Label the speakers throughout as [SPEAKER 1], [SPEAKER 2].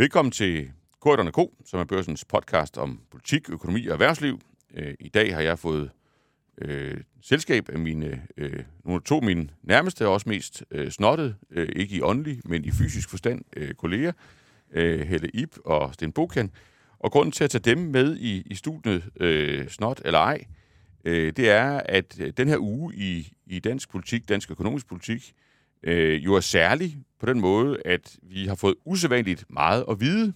[SPEAKER 1] Velkommen til Korridorne Ko, som er børsens podcast om politik, økonomi og erhvervsliv. Øh, I dag har jeg fået øh, selskab af mine, øh, nogle to mine nærmeste og også mest øh, snottede, øh, ikke i åndelig, men i fysisk forstand, øh, kolleger, øh, Helle Ip og Sten Bokan. Og grunden til at tage dem med i, i studiet, øh, snot eller ej, øh, det er, at øh, den her uge i, i dansk politik, dansk økonomisk politik, øh, jo er særlig på den måde, at vi har fået usædvanligt meget at vide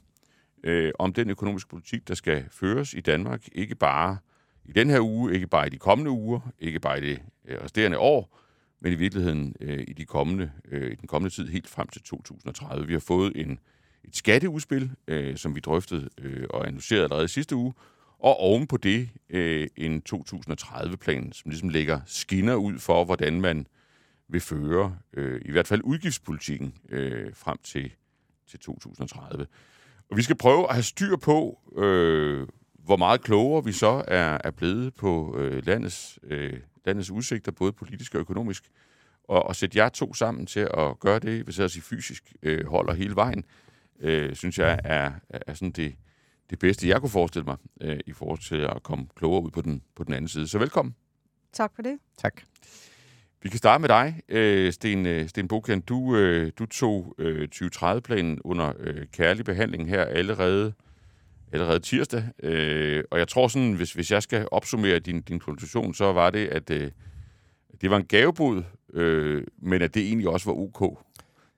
[SPEAKER 1] øh, om den økonomiske politik, der skal føres i Danmark. Ikke bare i den her uge, ikke bare i de kommende uger, ikke bare i det øh, resterende år, men i virkeligheden øh, i, de kommende, øh, i den kommende tid helt frem til 2030. Vi har fået en, et skatteudspil, øh, som vi drøftede øh, og annoncerede allerede sidste uge, og oven på det øh, en 2030-plan, som ligesom lægger skinner ud for, hvordan man vil føre øh, i hvert fald udgiftspolitikken øh, frem til, til 2030. Og vi skal prøve at have styr på, øh, hvor meget klogere vi så er, er blevet på øh, landets, øh, landets udsigter, både politisk og økonomisk. Og, og sætte jer to sammen til at gøre det, hvis altså fysisk øh, holder hele vejen, øh, synes jeg er, er sådan det, det bedste, jeg kunne forestille mig, øh, i forhold til at komme klogere ud på den, på den anden side. Så velkommen.
[SPEAKER 2] Tak for det.
[SPEAKER 3] Tak.
[SPEAKER 1] Vi kan starte med dig, øh, Sten, øh, Sten Bokian. Du, øh, du tog øh, 2030-planen under øh, kærlig behandling her allerede, allerede tirsdag. Øh, og jeg tror sådan, hvis, hvis jeg skal opsummere din, din konklusion, så var det, at det var en gavebud, men at det egentlig også var ok.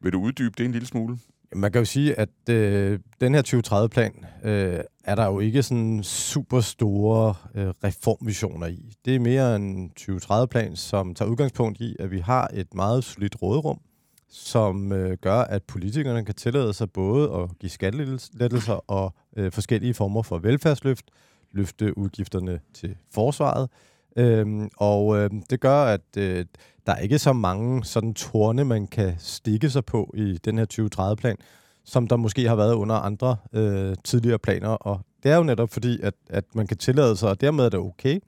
[SPEAKER 1] Vil du uddybe det en lille smule?
[SPEAKER 3] Man kan jo sige, at øh, den her 2030-plan øh, er der jo ikke sådan super store øh, reformvisioner i. Det er mere en 2030-plan, som tager udgangspunkt i, at vi har et meget solidt råderum, som øh, gør, at politikerne kan tillade sig både at give skattelettelser og øh, forskellige former for velfærdsløft, løfte udgifterne til forsvaret, Øhm, og øh, det gør, at øh, der er ikke så mange sådan torne, man kan stikke sig på i den her 2030-plan, som der måske har været under andre øh, tidligere planer. Og det er jo netop fordi, at, at man kan tillade sig, og dermed er det okay.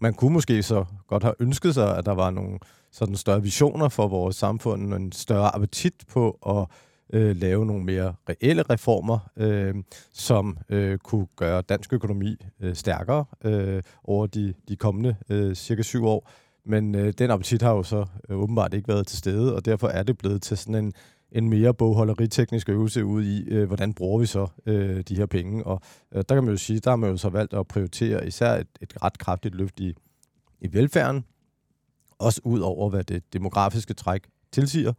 [SPEAKER 3] Man kunne måske så godt have ønsket sig, at der var nogle sådan større visioner for vores samfund, en større appetit på at øh, lave nogle mere reelle reformer, øh, som øh, kunne gøre dansk økonomi øh, stærkere øh, over de, de kommende øh, cirka syv år. Men øh, den appetit har jo så øh, åbenbart ikke været til stede, og derfor er det blevet til sådan en, en mere bogholderiteknisk øvelse ud i, øh, hvordan bruger vi så øh, de her penge. Og øh, der kan man jo sige, der har man jo så valgt at prioritere især et, et ret kraftigt løft i, i velfærden, også ud over, hvad det demografiske træk tilsiger.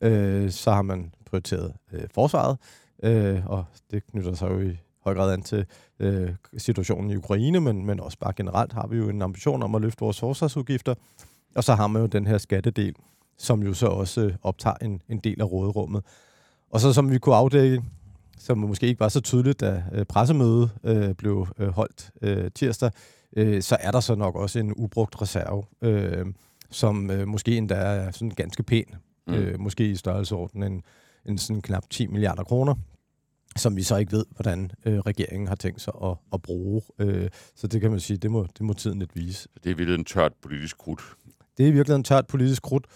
[SPEAKER 3] Øh, så har man prioriteret øh, forsvaret, øh, og det knytter sig jo i høj grad an til øh, situationen i Ukraine, men, men også bare generelt har vi jo en ambition om at løfte vores forsvarsudgifter. Og så har man jo den her skattedel, som jo så også øh, optager en, en del af råderummet. Og så som vi kunne afdække, som måske ikke var så tydeligt, da øh, pressemødet øh, blev øh, holdt øh, tirsdag, øh, så er der så nok også en ubrugt reserve, øh, som øh, måske endda er sådan ganske pæn. Mm. Øh, måske i størrelseorden en sådan knap 10 milliarder kroner, som vi så ikke ved, hvordan øh, regeringen har tænkt sig at, at bruge. Øh, så det kan man sige, det må, det må tiden lidt vise.
[SPEAKER 1] Det er virkelig en tørt politisk krudt.
[SPEAKER 3] Det er virkelig en tørt politisk krudt,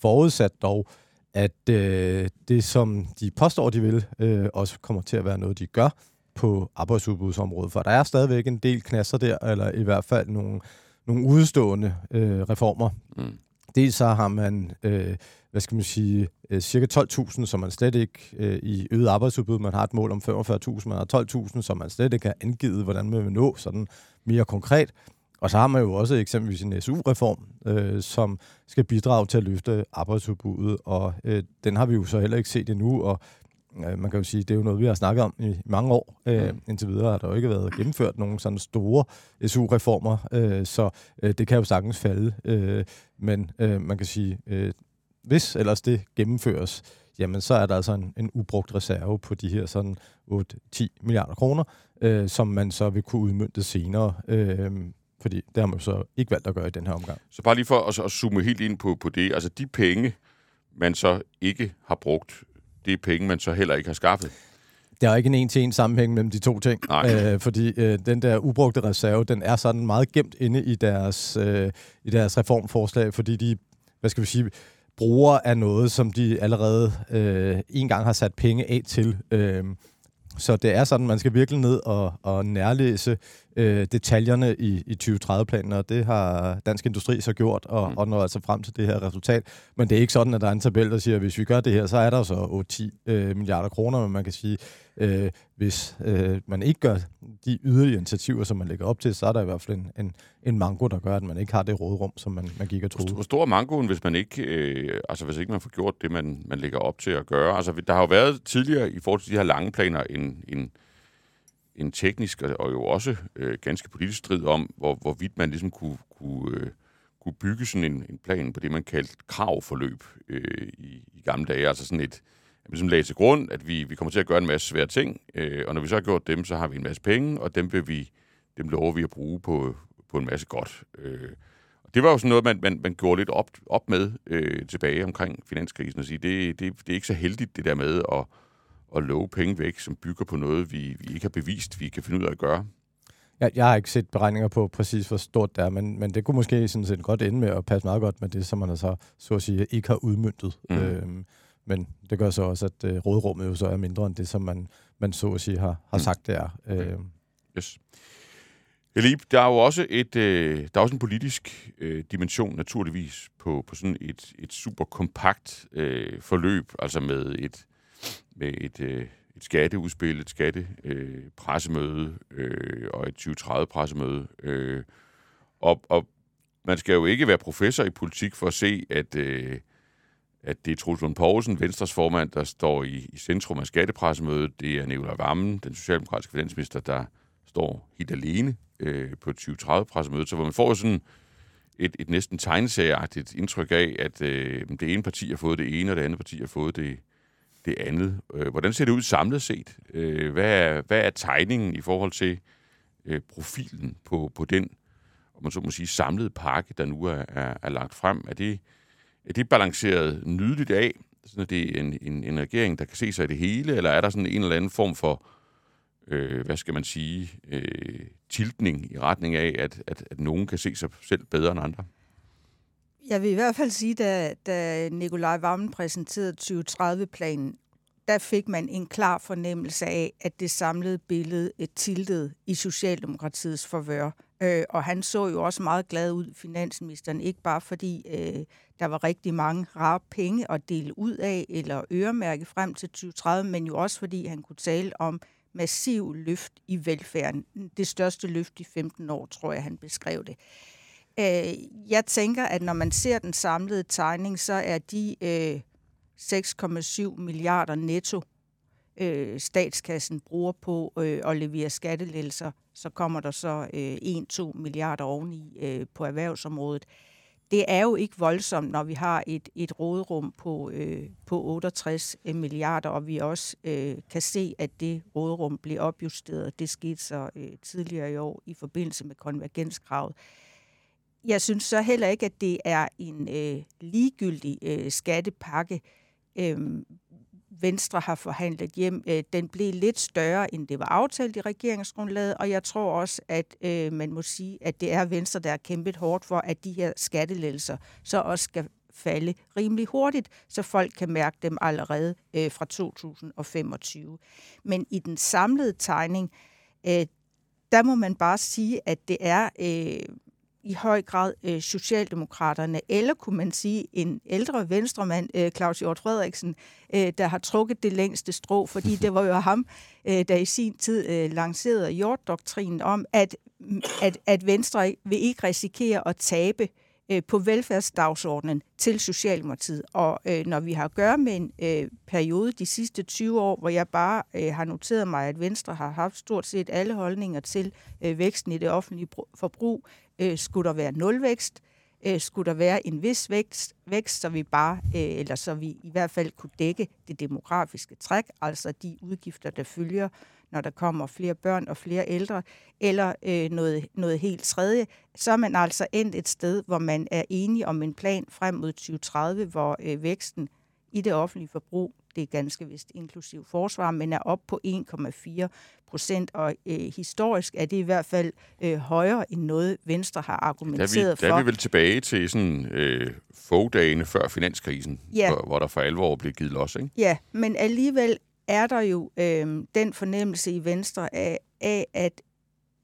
[SPEAKER 3] forudsat dog, at øh, det, som de påstår, de vil, øh, også kommer til at være noget, de gør på arbejdsudbudsområdet. For der er stadigvæk en del knasser der, eller i hvert fald nogle, nogle udstående øh, reformer. Mm. Dels så har man øh, hvad skal man sige, øh, cirka 12.000, som man slet ikke øh, i øget arbejdsudbud, man har et mål om 45.000, man har 12.000, som man slet ikke har angivet, hvordan man vil nå sådan mere konkret. Og så har man jo også eksempelvis en SU-reform, øh, som skal bidrage til at løfte arbejdsudbuddet, og øh, den har vi jo så heller ikke set endnu, og øh, man kan jo sige, det er jo noget, vi har snakket om i mange år. Øh, mm. Indtil videre har der jo ikke været gennemført nogen sådan store SU-reformer, øh, så øh, det kan jo sagtens falde. Øh, men øh, man kan sige, øh, hvis ellers det gennemføres, jamen så er der altså en, en ubrugt reserve på de her sådan 8-10 milliarder kroner, øh, som man så vil kunne udmynde senere. Øh, fordi det har man så ikke valgt at gøre i den her omgang.
[SPEAKER 1] Så bare lige for at, at zoome helt ind på, på det. Altså de penge, man så ikke har brugt, det er penge, man så heller ikke har skaffet.
[SPEAKER 3] Der er ikke en en-til-en sammenhæng mellem de to ting, øh, fordi øh, den der ubrugte reserve, den er sådan meget gemt inde i deres, øh, i deres reformforslag, fordi de, hvad skal vi sige, bruger af noget, som de allerede øh, en gang har sat penge af til. Øh, Så det er sådan, man skal virkelig ned og, og nærlæse øh, detaljerne i, i 2030-planen, og det har Dansk Industri så gjort, og, mm. og når altså frem til det her resultat. Men det er ikke sådan, at der er en tabel, der siger, at hvis vi gør det her, så er der så 8-10 øh, milliarder kroner, men man kan sige, øh, hvis øh, man ikke gør de yderligere initiativer, som man lægger op til, så er der i hvert fald en, en, en mango, der gør, at man ikke har det rådrum, som man, man gik og troede.
[SPEAKER 1] Hvor stor er mangoen, hvis man ikke, øh, altså hvis ikke man får gjort det, man, man lægger op til at gøre? Altså, der har jo været tidligere i forhold til de her lange planer en, en, en teknisk og jo også øh, ganske politisk strid om, hvor, hvorvidt man ligesom kunne, kunne, øh, kunne bygge sådan en, en plan på det, man kaldte kravforløb øh, i, i gamle dage. Altså sådan et, vi ligesom lagde til grund, at vi, vi kommer til at gøre en masse svære ting, øh, og når vi så har gjort dem, så har vi en masse penge, og dem vil vi, dem lover vi at bruge på, på en masse godt. Øh, og det var jo sådan noget, man, man, man gjorde lidt op, op med øh, tilbage omkring finanskrisen, og sige, det, det, det er ikke så heldigt det der med at, at love penge væk, som bygger på noget, vi, vi ikke har bevist, vi kan finde ud af at gøre.
[SPEAKER 3] Jeg, jeg har ikke set beregninger på præcis, hvor stort det er, men, men det kunne måske sådan set godt ende med at passe meget godt med det, som man altså, så at sige, ikke har udmyndtet. Mm. Øhm, men det gør så også, at øh, rådrummet jo så er mindre end det, som man, man så at sige har, har mm. sagt, det er. Øh.
[SPEAKER 1] Yes. Elib, der er jo også, et, øh, der er også en politisk øh, dimension naturligvis på, på sådan et, et super kompakt øh, forløb, altså med et, med et, øh, et skatteudspil, et skattepressemøde øh, øh, og et 2030-pressemøde. Øh, og, og man skal jo ikke være professor i politik for at se, at... Øh, at det er Truls Lund Poulsen, Venstres formand, der står i, i centrum af skattepressemødet. Det er Nicolai Vammen, den socialdemokratiske finansminister, der står helt alene øh, på 2030-pressemødet. Så hvor man får sådan et, et næsten tegneserieagtigt indtryk af, at øh, det ene parti har fået det ene, og det andet parti har fået det, det andet. Øh, hvordan ser det ud samlet set? Øh, hvad, er, hvad er tegningen i forhold til øh, profilen på, på den, om man så må sige, samlede pakke, der nu er, er, er lagt frem? Er det er det balanceret nydeligt af, sådan at det er en, en, en regering, der kan se sig i det hele, eller er der sådan en eller anden form for, øh, hvad skal man sige, øh, tiltning i retning af, at, at, at nogen kan se sig selv bedre end andre?
[SPEAKER 2] Jeg vil i hvert fald sige, da, da Nikolaj Vammen præsenterede 2030-planen, der fik man en klar fornemmelse af, at det samlede billede et tiltet i Socialdemokratiets forvør. Øh, og han så jo også meget glad ud, finansministeren, ikke bare fordi øh, der var rigtig mange rare penge at dele ud af eller øremærke frem til 2030, men jo også fordi han kunne tale om massiv løft i velfærden. Det største løft i 15 år, tror jeg, han beskrev det. Øh, jeg tænker, at når man ser den samlede tegning, så er de øh, 6,7 milliarder netto, øh, statskassen bruger på øh, at levere skattelettelser, så kommer der så øh, 1-2 milliarder oveni øh, på erhvervsområdet. Det er jo ikke voldsomt, når vi har et, et råderum på, øh, på 68 øh, milliarder, og vi også øh, kan se, at det råderum bliver opjusteret. Det skete så øh, tidligere i år i forbindelse med konvergenskravet. Jeg synes så heller ikke, at det er en øh, ligegyldig øh, skattepakke. Øh, Venstre har forhandlet hjem, øh, den blev lidt større, end det var aftalt i regeringsgrundlaget, og jeg tror også, at øh, man må sige, at det er Venstre, der har kæmpet hårdt for, at de her skattelettelser så også skal falde rimelig hurtigt, så folk kan mærke dem allerede øh, fra 2025. Men i den samlede tegning, øh, der må man bare sige, at det er øh, i høj grad øh, Socialdemokraterne, eller kunne man sige en ældre venstremand, øh, Claus Hjort Frederiksen, øh, der har trukket det længste strå, fordi det var jo ham, øh, der i sin tid øh, lancerede Hjort-doktrinen om, at, at, at Venstre vil ikke risikere at tabe øh, Øh, på velfærdsdagsordenen til Socialdemokratiet. Og øh, når vi har at gøre med en øh, periode de sidste 20 år, hvor jeg bare øh, har noteret mig, at Venstre har haft stort set alle holdninger til øh, væksten i det offentlige forbrug, Øh, skulle der være nulvækst? Øh, skulle der være en vis vækst, vækst, så vi bare, øh, eller så vi i hvert fald kunne dække det demografiske træk, altså de udgifter, der følger, når der kommer flere børn og flere ældre, eller øh, noget, noget helt tredje, så er man altså endt et sted, hvor man er enige om en plan frem mod 2030, hvor øh, væksten i det offentlige forbrug det er ganske vist inklusiv forsvar, men er op på 1,4 procent, og øh, historisk er det i hvert fald øh, højere end noget Venstre har argumenteret
[SPEAKER 1] der er vi,
[SPEAKER 2] for.
[SPEAKER 1] Der er vi vel tilbage til sådan øh, få dagene før finanskrisen, ja. hvor, hvor der for alvor blev givet los, ikke?
[SPEAKER 2] Ja, men alligevel er der jo øh, den fornemmelse i Venstre af, af, at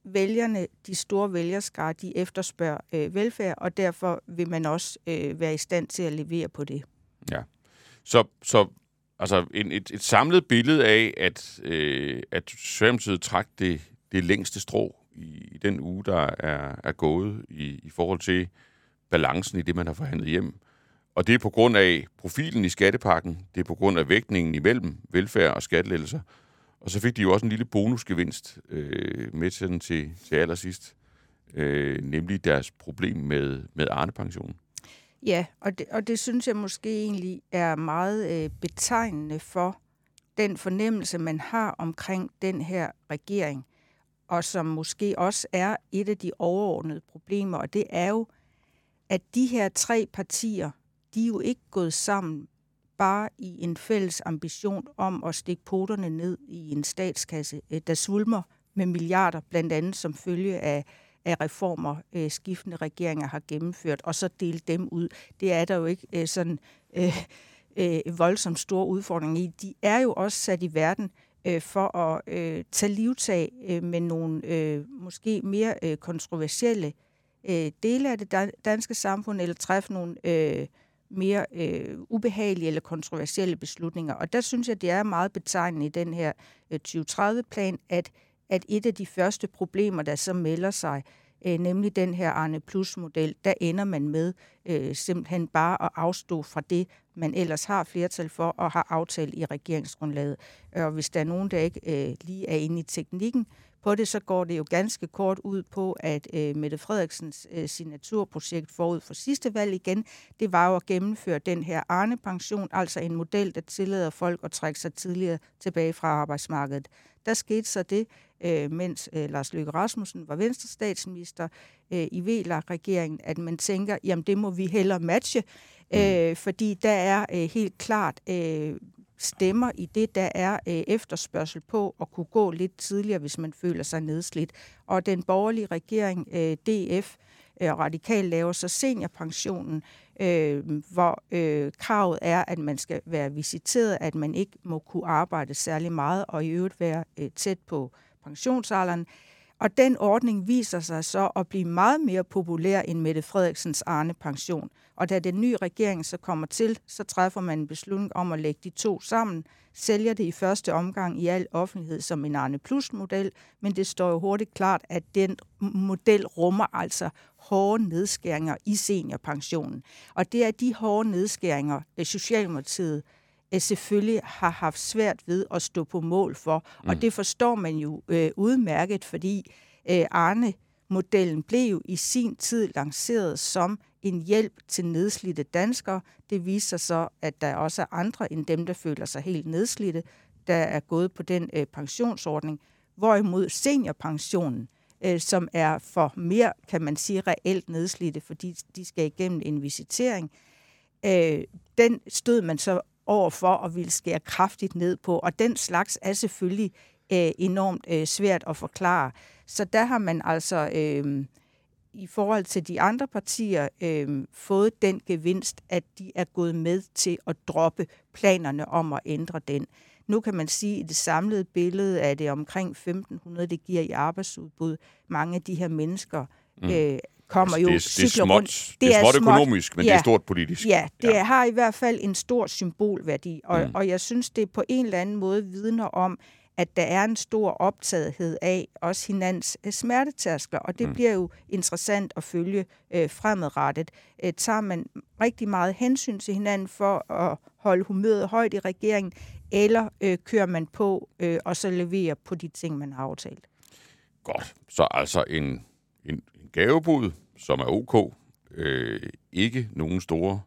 [SPEAKER 2] vælgerne, de store vælgerskare, de efterspørger øh, velfærd, og derfor vil man også øh, være i stand til at levere på det.
[SPEAKER 1] Ja. Så, så altså en, et, et samlet billede af, at, øh, at Socialdemokratiet trak det, det længste strå i, i den uge, der er, er gået i, i forhold til balancen i det, man har forhandlet hjem. Og det er på grund af profilen i skattepakken, det er på grund af vægtningen imellem velfærd og skattelettelser, og så fik de jo også en lille bonusgevinst øh, med til, til, til allersidst, øh, nemlig deres problem med, med Arne-pensionen.
[SPEAKER 2] Ja, og det, og det synes jeg måske egentlig er meget øh, betegnende for den fornemmelse, man har omkring den her regering, og som måske også er et af de overordnede problemer, og det er jo, at de her tre partier, de er jo ikke gået sammen bare i en fælles ambition om at stikke poterne ned i en statskasse, øh, der svulmer med milliarder, blandt andet som følge af, af reformer, øh, skiftende regeringer har gennemført, og så dele dem ud. Det er der jo ikke øh, sådan øh, øh, voldsomt store udfordringer i. De er jo også sat i verden øh, for at øh, tage livtag øh, med nogle øh, måske mere øh, kontroversielle øh, dele af det danske samfund, eller træffe nogle øh, mere øh, ubehagelige eller kontroversielle beslutninger. Og der synes jeg, det er meget betegnende i den her øh, 2030-plan, at, at et af de første problemer, der så melder sig, øh, nemlig den her Arne Plus-model, der ender man med øh, simpelthen bare at afstå fra det, man ellers har flertal for og har aftalt i regeringsgrundlaget. Og hvis der er nogen, der ikke øh, lige er inde i teknikken, på det, så går det jo ganske kort ud på, at øh, Mette Frederiksens øh, signaturprojekt forud for sidste valg igen, det var jo at gennemføre den her Arne-pension, altså en model, der tillader folk at trække sig tidligere tilbage fra arbejdsmarkedet. Der skete så det, øh, mens øh, Lars Løkke Rasmussen var venstre statsminister øh, i VLAG-regeringen, at man tænker, jamen det må vi hellere matche, mm. øh, fordi der er øh, helt klart øh, stemmer i det, der er øh, efterspørgsel på at kunne gå lidt tidligere, hvis man føler sig nedslidt. Og den borgerlige regering, øh, DF, øh, radikalt laver så seniorpensionen, øh, hvor øh, kravet er, at man skal være visiteret, at man ikke må kunne arbejde særlig meget, og i øvrigt være øh, tæt på pensionsalderen. Og den ordning viser sig så at blive meget mere populær end Mette Frederiksens Arne pension. Og da den nye regering så kommer til, så træffer man en beslutning om at lægge de to sammen, sælger det i første omgang i al offentlighed som en Arne Plus-model, men det står jo hurtigt klart, at den model rummer altså hårde nedskæringer i seniorpensionen. Og det er de hårde nedskæringer, øh, Socialdemokratiet selvfølgelig har haft svært ved at stå på mål for. Mm. Og det forstår man jo øh, udmærket, fordi øh, Arne-modellen blev jo i sin tid lanceret som en hjælp til nedslidte danskere. Det viser så, at der også er andre end dem, der føler sig helt nedslidte, der er gået på den øh, pensionsordning. Hvorimod seniorpensionen, øh, som er for mere, kan man sige, reelt nedslidte, fordi de skal igennem en visitering, øh, den stod man så over for at ville skære kraftigt ned på. Og den slags er selvfølgelig øh, enormt øh, svært at forklare. Så der har man altså øh, i forhold til de andre partier øh, fået den gevinst, at de er gået med til at droppe planerne om at ændre den. Nu kan man sige, at i det samlede billede er det omkring 1.500, det giver i arbejdsudbud. Mange af de her mennesker mm. øh, kommer altså, jo
[SPEAKER 1] det, er, det er småt, rundt. Det, er, småt økonomisk, men ja, det er stort politisk.
[SPEAKER 2] Ja, det ja. har i hvert fald en stor symbolværdi, og, mm. og jeg synes, det på en eller anden måde vidner om, at der er en stor optagethed af også hinandens øh, smertetærskler, og det mm. bliver jo interessant at følge øh, fremadrettet. Øh, tager man rigtig meget hensyn til hinanden for at holde humøret højt i regeringen, eller øh, kører man på øh, og så leverer på de ting, man har aftalt?
[SPEAKER 1] Godt. Så altså en, en gavebud, som er ok. Øh, ikke nogen store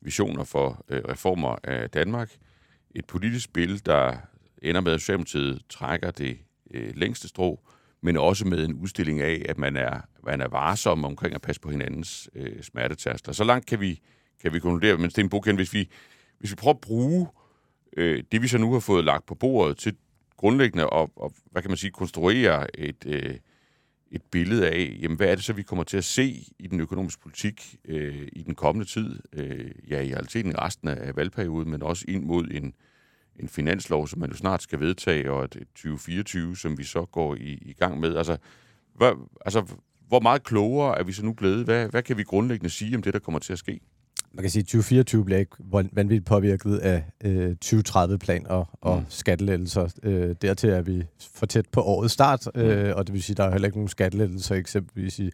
[SPEAKER 1] visioner for øh, reformer af Danmark. Et politisk spil, der ender med, at Socialdemokratiet trækker det øh, længste strå, men også med en udstilling af, at man er, man er varsom omkring at passe på hinandens øh, smertetærster. Så langt kan vi, kan vi konkludere, men Sten Bukken, hvis vi, hvis vi prøver at bruge øh, det, vi så nu har fået lagt på bordet til grundlæggende og, og hvad kan man sige, konstruere et, øh, et billede af, jamen, hvad er det så, vi kommer til at se i den økonomiske politik øh, i den kommende tid, øh, ja, i realiteten resten af valgperioden, men også ind mod en, en finanslov, som man jo snart skal vedtage, og et 2024, som vi så går i, i gang med. Altså, hvad, altså, hvor meget klogere er vi så nu blevet? Hvad, hvad kan vi grundlæggende sige om det, der kommer til at ske?
[SPEAKER 3] Man kan sige, at 2024 bliver ikke vanvittigt påvirket af øh, 2030-plan og, og mm. skattelettelser. Øh, dertil er vi for tæt på årets start, øh, mm. og det vil sige, at der er heller ikke nogen skattelettelser eksempelvis i,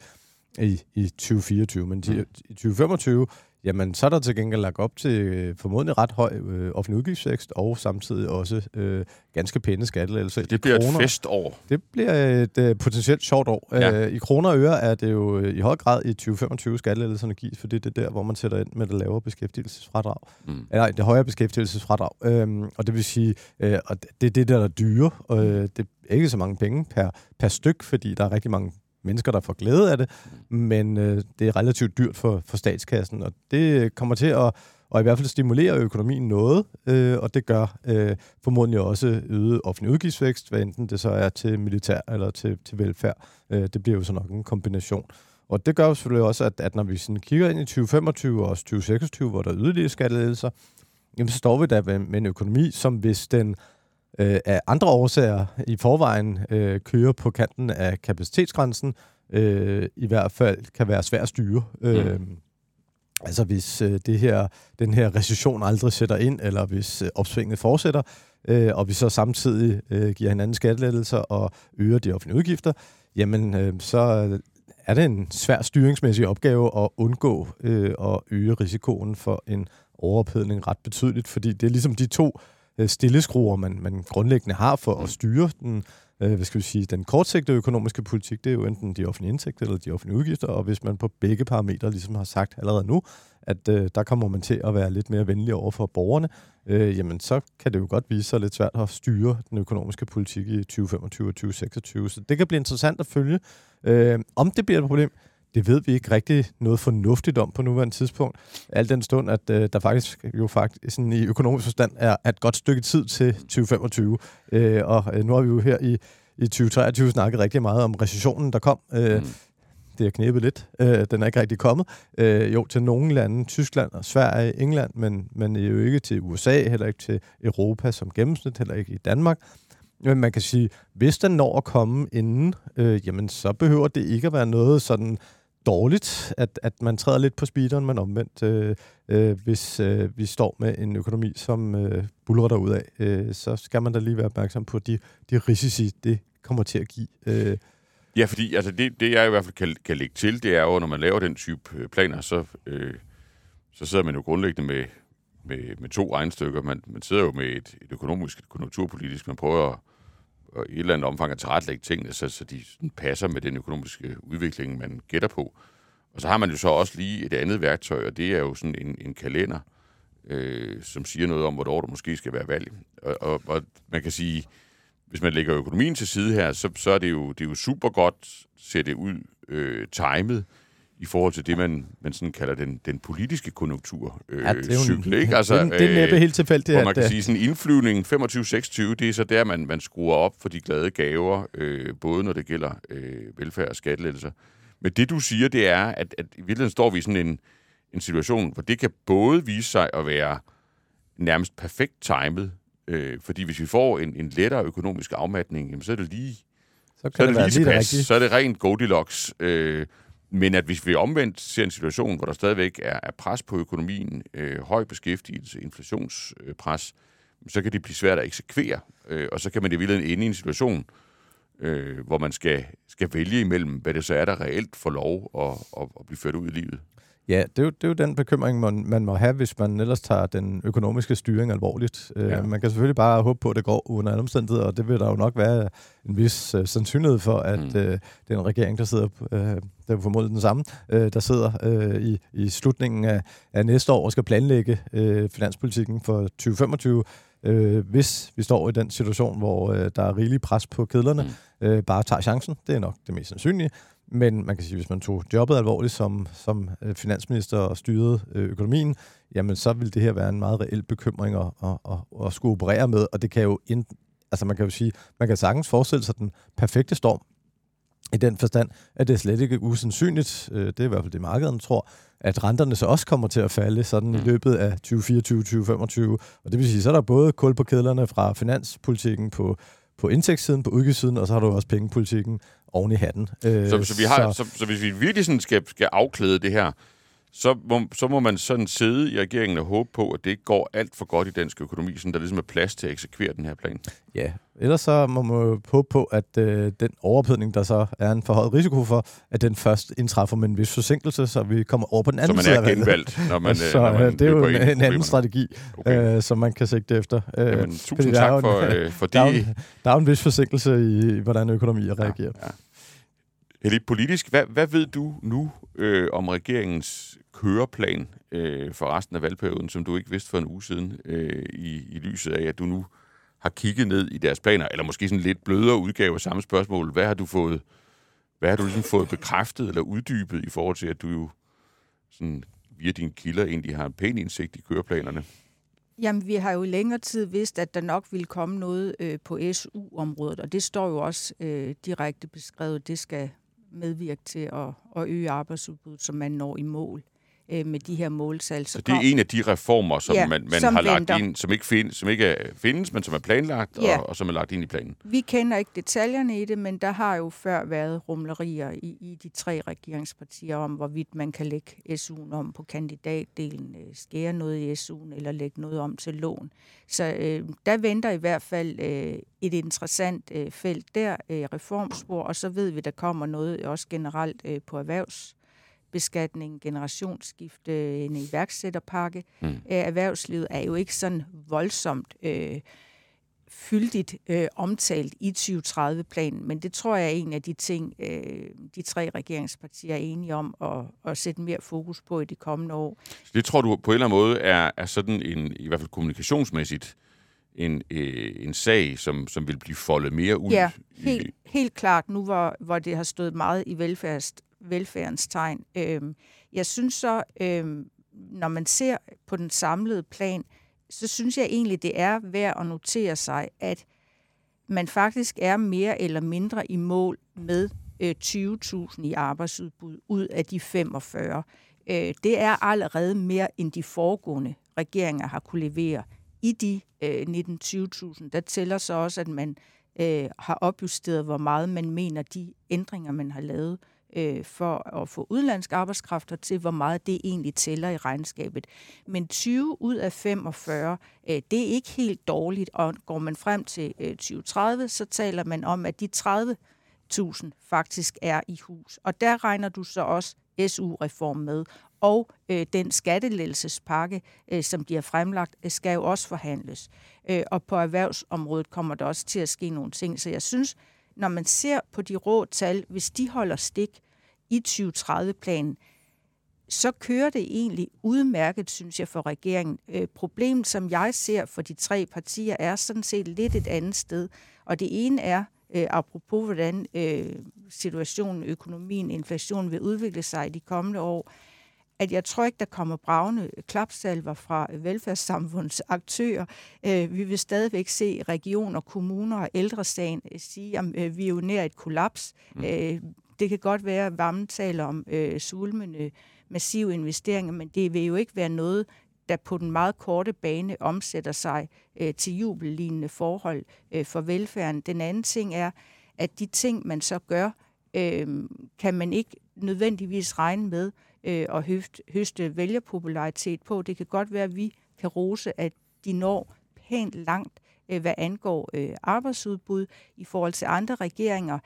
[SPEAKER 3] i, i 2024. Men mm. i 2025 Jamen, så er der til gengæld lagt op til øh, formodentlig ret høj øh, offentlig udgiftsvækst, og samtidig også øh, ganske pæne skattelettelser.
[SPEAKER 1] Det bliver kroner, et festår.
[SPEAKER 3] Det bliver et øh, potentielt sjovt år. Ja. Øh, I kroner og øre er det jo øh, i høj grad i 2025 skattelettelserne gives, for det er der, hvor man sætter ind med det lavere beskæftigelsesfradrag. Mm. Nej, det højere beskæftigelsesfradrag. Øhm, og det vil sige, øh, og det er det, der er dyre. Øh, det er ikke så mange penge per, per styk, fordi der er rigtig mange mennesker, der får glæde af det, men øh, det er relativt dyrt for, for statskassen, og det kommer til at og i hvert fald stimulere økonomien noget, øh, og det gør øh, formodentlig også øget offentlig udgiftsvækst, hvad enten det så er til militær eller til, til velfærd. Øh, det bliver jo så nok en kombination. Og det gør jo selvfølgelig også, at, at når vi sådan kigger ind i 2025 og også 2026, hvor der er yderligere skattelettelser, jamen så står vi der med, med en økonomi, som hvis den øh, af andre årsager i forvejen øh, kører på kanten af kapacitetsgrænsen, øh, i hvert fald kan være svær at styre. Mm. Øh, altså hvis øh, det her, den her recession aldrig sætter ind, eller hvis øh, opsvinget fortsætter, øh, og vi så samtidig øh, giver hinanden skattelettelser og øger de offentlige udgifter, jamen øh, så er det en svær styringsmæssig opgave at undgå øh, at øge risikoen for en overophedning ret betydeligt, fordi det er ligesom de to øh, Øh, stilleskruer, man, man grundlæggende har for at styre den, øh, hvad skal vi sige, den kortsigtede økonomiske politik, det er jo enten de offentlige indtægter eller de offentlige udgifter, og hvis man på begge parametre ligesom har sagt allerede nu, at øh, der kommer man til at være lidt mere venlig over for borgerne, øh, jamen så kan det jo godt vise sig lidt svært at styre den økonomiske politik i 2025 og 2026. Så det kan blive interessant at følge. Øh, om det bliver et problem, det ved vi ikke rigtig noget fornuftigt om på nuværende tidspunkt. Al den stund, at øh, der faktisk jo faktisk sådan i økonomisk forstand er, et godt stykke tid til 2025. Øh, og øh, nu har vi jo her i, i 2023 snakket rigtig meget om recessionen, der kom. Øh, mm. Det er knæbet lidt. Øh, den er ikke rigtig kommet. Øh, jo, til nogle lande, Tyskland og Sverige, England, men, men jo ikke til USA, heller ikke til Europa som gennemsnit, heller ikke i Danmark. Men man kan sige, hvis den når at komme inden, øh, jamen så behøver det ikke at være noget sådan dårligt, at, at man træder lidt på speederen, men omvendt, øh, øh, hvis øh, vi står med en økonomi, som øh, bulrer ud af, øh, så skal man da lige være opmærksom på de, de risici, det kommer til at give. Øh.
[SPEAKER 1] Ja, fordi altså det, det, jeg i hvert fald kan, kan lægge til, det er jo, når man laver den type øh, planer, så, øh, så sidder man jo grundlæggende med, med, med to regnstykker. Man, man sidder jo med et, et økonomisk, et konjunkturpolitisk, man prøver at og i et eller andet omfang at tilrettelægge tingene, så, så de passer med den økonomiske udvikling, man gætter på. Og så har man jo så også lige et andet værktøj, og det er jo sådan en, en kalender, øh, som siger noget om, hvornår der måske skal være valg. Og, og, og man kan sige, hvis man lægger økonomien til side her, så, så er det jo, det er jo super godt, ser det ud, øh, timet, i forhold til det, man, man sådan kalder den, den politiske konjunktur øh, ja, det er cykel, ikke?
[SPEAKER 3] Altså, det, det er næppe helt tilfældigt.
[SPEAKER 1] Hvor man kan at, sige, sådan indflyvning 25-26, det er så der, man, man skruer op for de glade gaver, øh, både når det gælder øh, velfærd og skattelettelser. Men det, du siger, det er, at, at i virkeligheden står vi i sådan en, en situation, hvor det kan både vise sig at være nærmest perfekt timet, øh, fordi hvis vi får en, en lettere økonomisk afmatning, jamen, så er det lige så, kan så er det, det lige lige så er det rent Goldilocks. Øh, men at hvis vi omvendt ser en situation, hvor der stadigvæk er, er pres på økonomien, øh, høj beskæftigelse, inflationspres, øh, så kan det blive svært at eksekvere. Øh, og så kan man i virkeligheden ende i en situation, øh, hvor man skal, skal vælge imellem, hvad det så er, der reelt får lov at, at, at blive ført ud i livet.
[SPEAKER 3] Ja, det er, jo, det er jo den bekymring, man, man må have, hvis man ellers tager den økonomiske styring alvorligt. Øh, ja. man kan selvfølgelig bare håbe på, at det går under alle omstændigheder, og det vil der jo nok være en vis uh, sandsynlighed for, at mm. uh, det er en regering, der sidder, uh, der er formodentlig den samme, uh, der sidder uh, i, i slutningen af, af næste år og skal planlægge uh, finanspolitikken for 2025, uh, hvis vi står i den situation, hvor uh, der er rigelig pres på kedlerne, mm. uh, bare tager chancen. Det er nok det mest sandsynlige. Men man kan sige, hvis man tog jobbet alvorligt som, som øh, finansminister og styrede øh, økonomien, jamen så vil det her være en meget reel bekymring at, at, at, at skulle operere med, og det kan jo ind, altså man kan jo sige, man kan sagtens forestille sig den perfekte storm, i den forstand, at det er slet ikke usandsynligt, øh, det er i hvert fald det markedet tror, at renterne så også kommer til at falde sådan mm. i løbet af 2024-2025. Og det vil sige, så er der både kul på kedlerne fra finanspolitikken på, på indtægtssiden, på udgiftssiden, og så har du også pengepolitikken oven i hatten.
[SPEAKER 1] Øh, så, så, vi har, så, så, så hvis vi virkelig sådan skal, skal afklæde det her, så må, så må man sådan sidde i regeringen og håbe på, at det ikke går alt for godt i dansk økonomi, så der ligesom er plads til at eksekvere den her plan.
[SPEAKER 3] Ja, ellers så må man jo håbe på, at øh, den overophedning, der så er en forhøjet risiko for, at den først indtræffer med en vis forsinkelse, så vi kommer over på den anden
[SPEAKER 1] side Så man er genvalgt, når man,
[SPEAKER 3] så, når man det er jo en, en anden strategi, okay. øh, som man kan sigte efter.
[SPEAKER 1] Øh, Jamen, tusind tak for, øh, for
[SPEAKER 3] der, er, der er en vis forsinkelse i, hvordan økonomien reagerer. Ja, ja.
[SPEAKER 1] Helt politisk, hvad, hvad ved du nu øh, om regeringens køreplan øh, for resten af valgperioden, som du ikke vidste for en uge siden, øh, i, i lyset af, at du nu har kigget ned i deres planer, eller måske sådan lidt blødere udgave af samme spørgsmål. Hvad har du fået, hvad har du ligesom fået bekræftet eller uddybet i forhold til, at du jo sådan via dine kilder egentlig har en pæn indsigt i køreplanerne?
[SPEAKER 2] Jamen, vi har jo i længere tid vidst, at der nok ville komme noget øh, på SU-området, og det står jo også øh, direkte beskrevet. Det skal medvirke til at, at øge arbejdsudbuddet, så man når i mål øh, med de her måltal.
[SPEAKER 1] Så, så det er en af de reformer, som ja, man, man som har lagt ind, som ikke, find, som ikke findes, men som er planlagt, ja. og, og som er lagt ind i planen?
[SPEAKER 2] Vi kender ikke detaljerne i det, men der har jo før været rumlerier i, i de tre regeringspartier om, hvorvidt man kan lægge SU'en om på kandidatdelen, øh, skære noget i SU'en eller lægge noget om til lån. Så øh, der venter i hvert fald øh, et interessant øh, felt der, øh, reformspor, og så ved vi, der kommer noget også generelt øh, på erhvervs beskatning, generationsskifte, en iværksætterpakke. Mm. Øh, erhvervslivet er jo ikke sådan voldsomt øh, fyldigt øh, omtalt i 2030-planen, men det tror jeg er en af de ting, øh, de tre regeringspartier er enige om at, at sætte mere fokus på i de kommende år.
[SPEAKER 1] Så det tror du på en eller anden måde er, er sådan en, i hvert fald kommunikationsmæssigt, en, øh, en sag, som, som vil blive foldet mere ud?
[SPEAKER 2] Ja, helt, helt klart nu, hvor, hvor det har stået meget i velfærds, velfærdens tegn. Øhm, jeg synes så, øhm, når man ser på den samlede plan, så synes jeg egentlig, det er værd at notere sig, at man faktisk er mere eller mindre i mål med øh, 20.000 i arbejdsudbud ud af de 45. Øh, det er allerede mere end de foregående regeringer har kunne levere. I de øh, 19-20.000, der tæller så også, at man øh, har opjusteret, hvor meget man mener, de ændringer, man har lavet, øh, Øh, for at få udenlandsk arbejdskraft til, hvor meget det egentlig tæller i regnskabet. Men 20 ud af 45, øh, det er ikke helt dårligt, og går man frem til øh, 2030, så taler man om, at de 30.000 faktisk er i hus. Og der regner du så også SU-reform med, og øh, den skattelettelsespakke, øh, som de har fremlagt, øh, skal jo også forhandles. Øh, og på erhvervsområdet kommer der også til at ske nogle ting. Så jeg synes, når man ser på de rå tal, hvis de holder stik i 2030-planen, så kører det egentlig udmærket, synes jeg, for regeringen. Øh, problemet, som jeg ser for de tre partier, er sådan set lidt et andet sted. Og det ene er, øh, apropos hvordan øh, situationen, økonomien, inflationen vil udvikle sig i de kommende år, at jeg tror ikke, der kommer bravende klapsalver fra velfærdssamfundets aktører. Øh, vi vil stadigvæk se regioner, kommuner og ældresagen øh, sige, at øh, vi er jo nær et kollaps. Mm. Det kan godt være, at taler om øh, sulmende massive investeringer, men det vil jo ikke være noget, der på den meget korte bane omsætter sig øh, til jubellignende forhold øh, for velfærden. Den anden ting er, at de ting, man så gør, øh, kan man ikke nødvendigvis regne med øh, at høste, høste vælgerpopularitet på. Det kan godt være, at vi kan rose, at de når pænt langt, øh, hvad angår øh, arbejdsudbud i forhold til andre regeringer.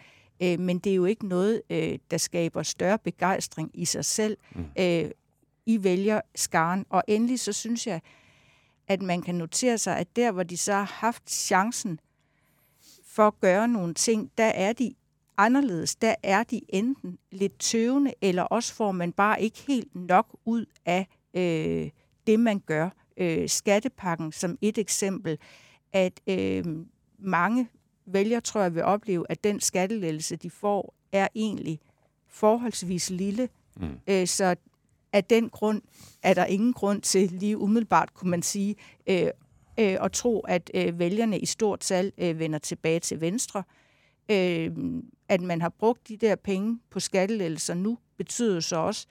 [SPEAKER 2] Øh, men det er jo ikke noget, øh, der skaber større begejstring i sig selv. Mm. Øh, I vælger skaren. Og endelig så synes jeg, at man kan notere sig, at der, hvor de så har haft chancen for at gøre nogle ting, der er de anderledes. Der er de enten lidt tøvende, eller også får man bare ikke helt nok ud af øh, det, man gør. Øh, skattepakken som et eksempel, at øh, mange vælgere, tror jeg, vil opleve, at den skattelettelse, de får, er egentlig forholdsvis lille. Mm. Øh, så af den grund er der ingen grund til lige umiddelbart, kunne man sige, øh, øh, at tro, at øh, vælgerne i stort tal øh, vender tilbage til Venstre. Øh, at man har brugt de der penge på skattelettelser nu, betyder så også,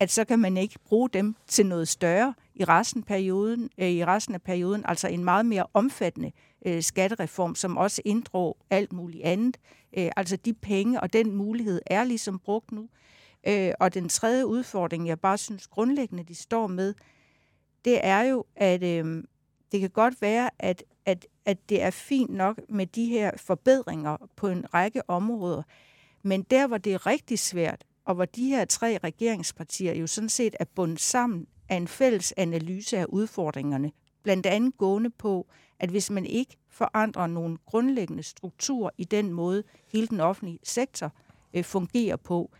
[SPEAKER 2] at så kan man ikke bruge dem til noget større i resten, perioden, øh, i resten af perioden, altså en meget mere omfattende øh, skattereform, som også inddrog alt muligt andet. Øh, altså de penge og den mulighed er ligesom brugt nu. Øh, og den tredje udfordring, jeg bare synes grundlæggende, de står med, det er jo, at øh, det kan godt være, at, at, det er fint nok med de her forbedringer på en række områder, men der, hvor det er rigtig svært, og hvor de her tre regeringspartier jo sådan set er bundet sammen af en fælles analyse af udfordringerne, blandt andet gående på, at hvis man ikke forandrer nogle grundlæggende strukturer i den måde, hele den offentlige sektor øh, fungerer på,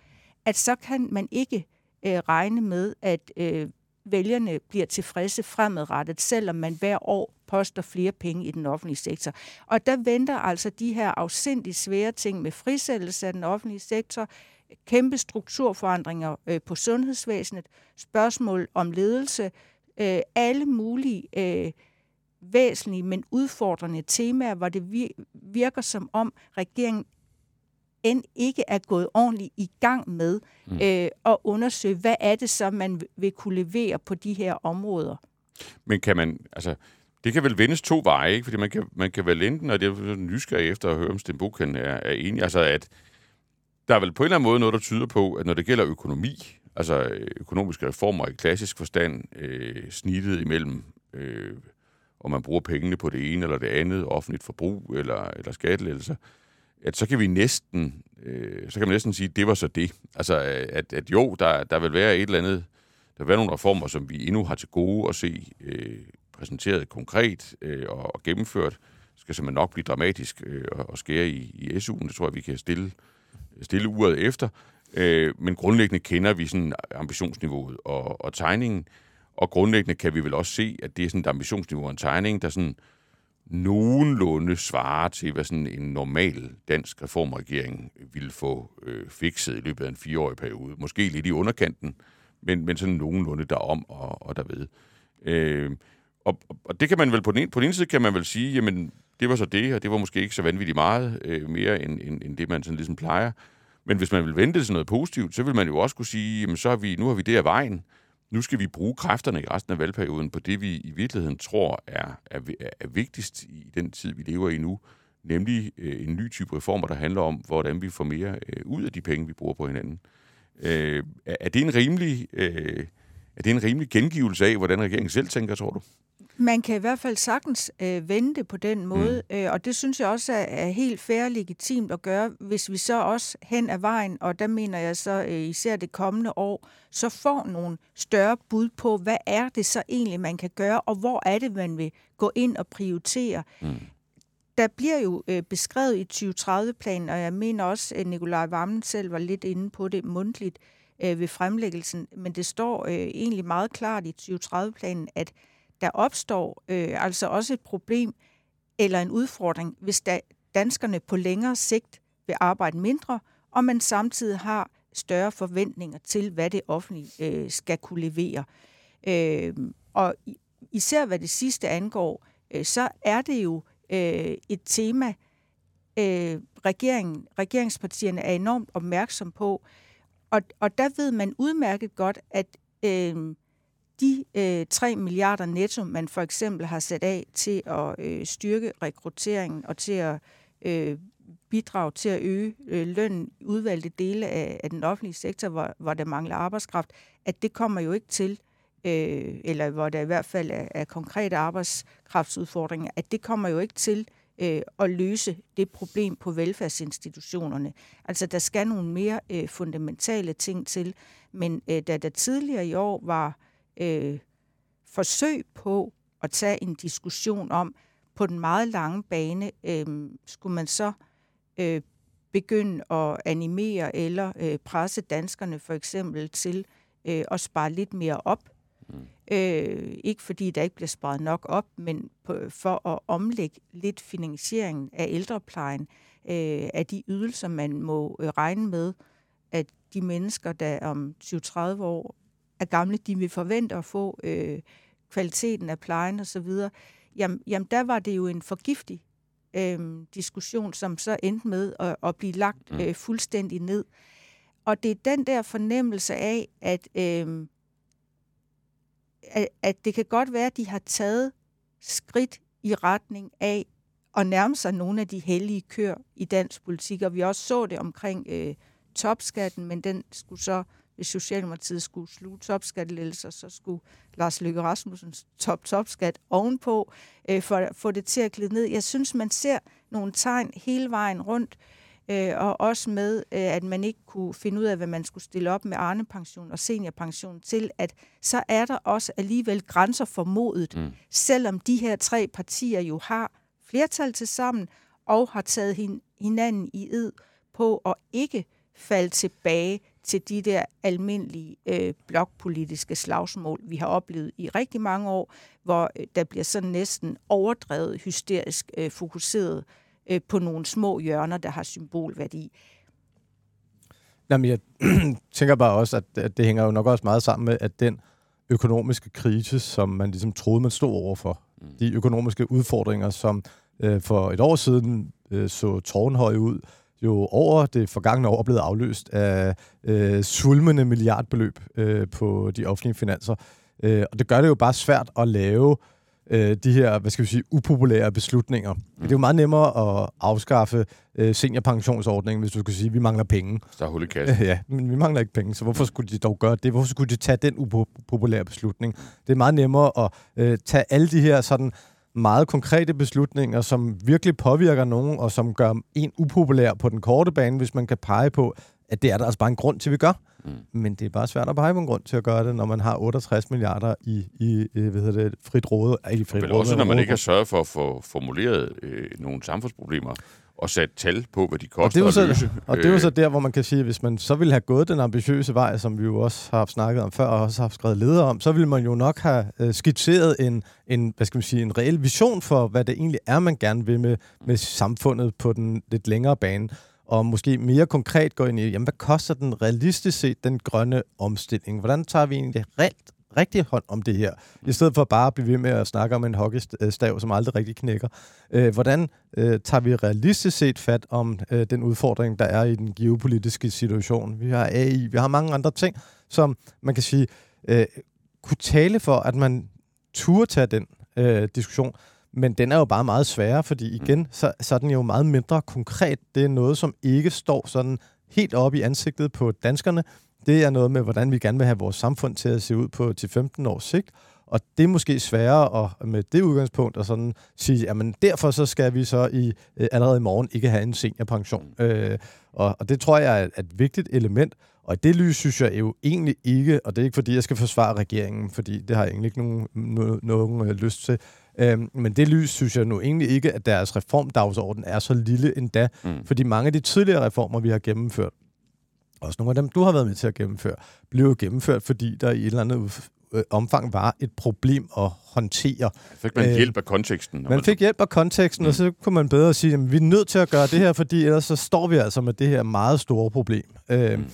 [SPEAKER 2] at så kan man ikke øh, regne med, at øh, vælgerne bliver tilfredse fremadrettet, selvom man hver år poster flere penge i den offentlige sektor. Og der venter altså de her afsindigt svære ting med frisættelse af den offentlige sektor, kæmpe strukturforandringer øh, på sundhedsvæsenet, spørgsmål om ledelse, øh, alle mulige øh, væsentlige, men udfordrende temaer, hvor det virker som om regeringen end ikke er gået ordentligt i gang med mm. øh, at undersøge, hvad er det så, man vil kunne levere på de her områder.
[SPEAKER 1] Men kan man, altså, det kan vel vendes to veje, ikke? fordi man kan, man kan vel enten, og det er nysgerrig efter at høre, om Sten Buchen er, er enig, altså at der er vel på en eller anden måde noget, der tyder på, at når det gælder økonomi, altså økonomiske reformer i klassisk forstand, øh, snittet imellem, øh, om man bruger pengene på det ene eller det andet, offentligt forbrug eller, eller skattelettelser, at så kan vi næsten, øh, så kan man næsten sige, at det var så det. Altså, at, at jo, der, der vil være et eller andet, der vil være nogle reformer, som vi endnu har til gode at se øh, præsenteret konkret øh, og, og gennemført. Det skal simpelthen nok blive dramatisk øh, og skære i, i SU'en. Det tror jeg, vi kan stille stille uret efter. Øh, men grundlæggende kender vi sådan ambitionsniveauet og, og tegningen, og grundlæggende kan vi vel også se, at det er sådan et ambitionsniveau og en tegning, der sådan nogenlunde svarer til, hvad sådan en normal dansk reformregering ville få øh, fikset i løbet af en fireårig periode. Måske lidt i underkanten, men, men sådan nogenlunde derom og, og derved. Øh, og, og det kan man vel på den, ene, på den ene side kan man vel sige, jamen det var så det, og det var måske ikke så vanvittigt meget øh, mere end, end, end det, man sådan ligesom plejer. Men hvis man vil vente til noget positivt, så vil man jo også kunne sige, jamen så har vi, nu har vi det af vejen. Nu skal vi bruge kræfterne i resten af valgperioden på det, vi i virkeligheden tror er, er, er vigtigst i den tid, vi lever i nu. Nemlig øh, en ny type reformer, der handler om, hvordan vi får mere øh, ud af de penge, vi bruger på hinanden. Øh, er, det en rimelig, øh, er det en rimelig gengivelse af, hvordan regeringen selv tænker, tror du?
[SPEAKER 2] Man kan i hvert fald sagtens øh, vende det på den måde, mm. øh, og det synes jeg også er, er helt fair og legitimt at gøre, hvis vi så også hen ad vejen, og der mener jeg så øh, især det kommende år, så får nogle større bud på, hvad er det så egentlig, man kan gøre, og hvor er det, man vil gå ind og prioritere. Mm. Der bliver jo øh, beskrevet i 2030-planen, og jeg mener også, at Nikolaj Vammen selv var lidt inde på det mundtligt øh, ved fremlæggelsen, men det står øh, egentlig meget klart i 2030-planen, at der opstår øh, altså også et problem eller en udfordring, hvis da danskerne på længere sigt vil arbejde mindre, og man samtidig har større forventninger til, hvad det offentlige øh, skal kunne levere. Øh, og især hvad det sidste angår, øh, så er det jo øh, et tema, øh, regeringen, regeringspartierne er enormt opmærksom på. Og, og der ved man udmærket godt, at øh, de øh, 3 milliarder netto, man for eksempel har sat af til at øh, styrke rekrutteringen og til at øh, bidrage til at øge øh, lønnen i udvalgte dele af, af den offentlige sektor, hvor, hvor der mangler arbejdskraft, at det kommer jo ikke til, øh, eller hvor der i hvert fald er, er konkrete arbejdskraftsudfordringer, at det kommer jo ikke til øh, at løse det problem på velfærdsinstitutionerne. Altså, der skal nogle mere øh, fundamentale ting til, men øh, da der tidligere i år var øh, forsøg på at tage en diskussion om, på den meget lange bane, øh, skulle man så øh, begynde at animere eller øh, presse danskerne for eksempel til øh, at spare lidt mere op. Mm. Øh, ikke fordi der ikke bliver sparet nok op, men på, for at omlægge lidt finansieringen af ældreplejen, øh, af de ydelser, man må øh, regne med, at de mennesker, der om 20-30 år er gamle, de vil forvente at få øh, kvaliteten af plejen osv., jamen, jamen der var det jo en forgiftig øh, diskussion, som så endte med at, at blive lagt mm. øh, fuldstændig ned. Og det er den der fornemmelse af, at, øh, at, at det kan godt være, at de har taget skridt i retning af at nærme sig nogle af de hellige kør i dansk politik. Og vi også så det omkring øh, topskatten, men den skulle så, hvis Socialdemokratiet skulle sluge topskattelettelser, så skulle Lars Løkke Rasmussens top-topskat ovenpå, øh, for at få det til at glide ned. Jeg synes, man ser nogle tegn hele vejen rundt, øh, og også med, øh, at man ikke kunne finde ud af, hvad man skulle stille op med Arne-pension og seniorpension til, at så er der også alligevel grænser for modet, mm. selvom de her tre partier jo har flertal til sammen og har taget hin- hinanden i ed på at ikke falde tilbage til de der almindelige øh, blokpolitiske slagsmål, vi har oplevet i rigtig mange år, hvor øh, der bliver sådan næsten overdrevet hysterisk øh, fokuseret øh, på nogle små hjørner, der har symbolværdi.
[SPEAKER 3] Jamen, jeg tænker bare også, at, at det hænger jo nok også meget sammen med, at den økonomiske krise, som man ligesom troede, man stod overfor, mm. de økonomiske udfordringer, som øh, for et år siden øh, så tårnhøje ud, jo over det forgangne år blevet afløst af øh, svulmende milliardbeløb øh, på de offentlige finanser. Øh, og det gør det jo bare svært at lave øh, de her, hvad skal vi sige, upopulære beslutninger. Mm. Det er jo meget nemmere at afskaffe øh, seniorpensionsordningen, hvis du skulle sige, at vi mangler penge.
[SPEAKER 1] Der er hul i kassen.
[SPEAKER 3] ja, men vi mangler ikke penge, så hvorfor skulle de dog gøre det? Hvorfor skulle de tage den upopulære beslutning? Det er meget nemmere at øh, tage alle de her sådan meget konkrete beslutninger, som virkelig påvirker nogen, og som gør en upopulær på den korte bane, hvis man kan pege på, at det er der altså bare en grund til, at vi gør. Mm. Men det er bare svært at pege på en grund til at gøre det, når man har 68 milliarder i, i hvad hedder det, frit råde.
[SPEAKER 1] I frit råde også når man ikke har sørget for at få formuleret øh, nogle samfundsproblemer, og sat tal på, hvad de koster og det er
[SPEAKER 3] så,
[SPEAKER 1] at løse.
[SPEAKER 3] Og det er jo så der, hvor man kan sige, at hvis man så ville have gået den ambitiøse vej, som vi jo også har snakket om før, og også har skrevet ledere om, så ville man jo nok have øh, skitseret en, en, hvad skal man sige, en reel vision for, hvad det egentlig er, man gerne vil med, med samfundet på den lidt længere bane og måske mere konkret gå ind i, jamen, hvad koster den realistisk set, den grønne omstilling? Hvordan tager vi egentlig reelt rigtig hånd om det her, i stedet for bare at blive ved med at snakke om en hockeystav, som aldrig rigtig knækker. Øh, hvordan øh, tager vi realistisk set fat om øh, den udfordring, der er i den geopolitiske situation? Vi har AI, vi har mange andre ting, som man kan sige, øh, kunne tale for, at man turde tage den øh, diskussion, men den er jo bare meget sværere, fordi igen, så, så er den jo meget mindre konkret. Det er noget, som ikke står sådan helt op i ansigtet på danskerne, det er noget med, hvordan vi gerne vil have vores samfund til at se ud på til 15 års sigt. Og det er måske sværere at med det udgangspunkt at sådan sige, jamen derfor så skal vi så i øh, allerede i morgen ikke have en seniorpension. Øh, og, og det tror jeg er et vigtigt element. Og det lys synes jeg jo egentlig ikke, og det er ikke fordi, jeg skal forsvare regeringen, fordi det har jeg egentlig ikke nogen, no, nogen øh, lyst til, øh, men det lys synes jeg nu egentlig ikke, at deres reformdagsorden er så lille endda, mm. fordi mange af de tidligere reformer, vi har gennemført, også nogle af dem, du har været med til at gennemføre, blev gennemført, fordi der i et eller andet øh, omfang var et problem at håndtere.
[SPEAKER 1] Fik man hjælp af konteksten?
[SPEAKER 3] Man, man fik hjælp af konteksten, mm. og så kunne man bedre sige, at vi er nødt til at gøre det her, fordi ellers så står vi altså med det her meget store problem. Øh, mm.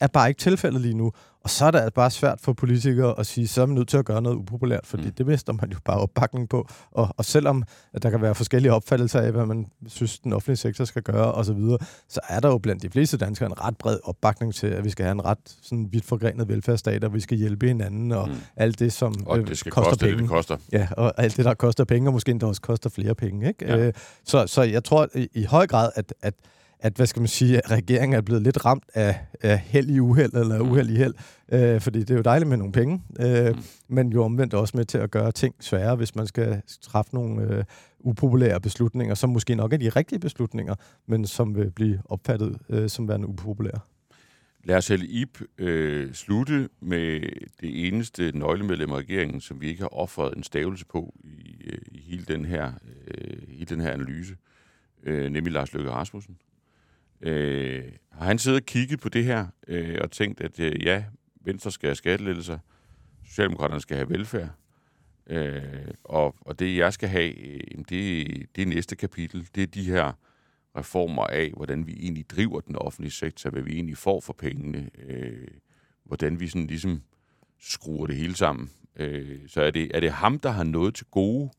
[SPEAKER 3] Er bare ikke tilfældet lige nu. Og så er det altså bare svært for politikere at sige, så er man nødt til at gøre noget upopulært, fordi mm. det mister man jo bare opbakning på. Og, og selvom at der kan være forskellige opfattelser af, hvad man synes, den offentlige sektor skal gøre osv., så, videre, så er der jo blandt de fleste danskere en ret bred opbakning til, at vi skal have en ret sådan vidt forgrenet velfærdsstat, og vi skal hjælpe hinanden, og mm. alt det, som
[SPEAKER 1] og det skal koster koste penge. Det, det koster.
[SPEAKER 3] Ja, og alt det, der koster penge, og måske endda også koster flere penge. Ikke? Ja. Øh, så, så jeg tror i, i høj grad, at, at at, hvad skal man sige, at regeringen er blevet lidt ramt af, af held i uheld, eller mm. uheld i held, øh, fordi det er jo dejligt med nogle penge, øh, mm. men jo omvendt også med til at gøre ting svære, hvis man skal træffe nogle øh, upopulære beslutninger, som måske nok er de rigtige beslutninger, men som vil blive opfattet øh, som værende upopulære.
[SPEAKER 1] Lad os selv Ip øh, slutte med det eneste nøglemedlem af regeringen, som vi ikke har offret en stavelse på i, øh, i hele, den her, øh, hele den her analyse, øh, nemlig Lars Løkke Rasmussen. Øh, har han siddet og kigget på det her øh, og tænkt, at øh, ja, Venstre skal have skattelettelser, Socialdemokraterne skal have velfærd, øh, og, og det jeg skal have, øh, det, det er næste kapitel. Det er de her reformer af, hvordan vi egentlig driver den offentlige sektor, hvad vi egentlig får for pengene, øh, hvordan vi sådan ligesom skruer det hele sammen. Øh, så er det, er det ham, der har noget til gode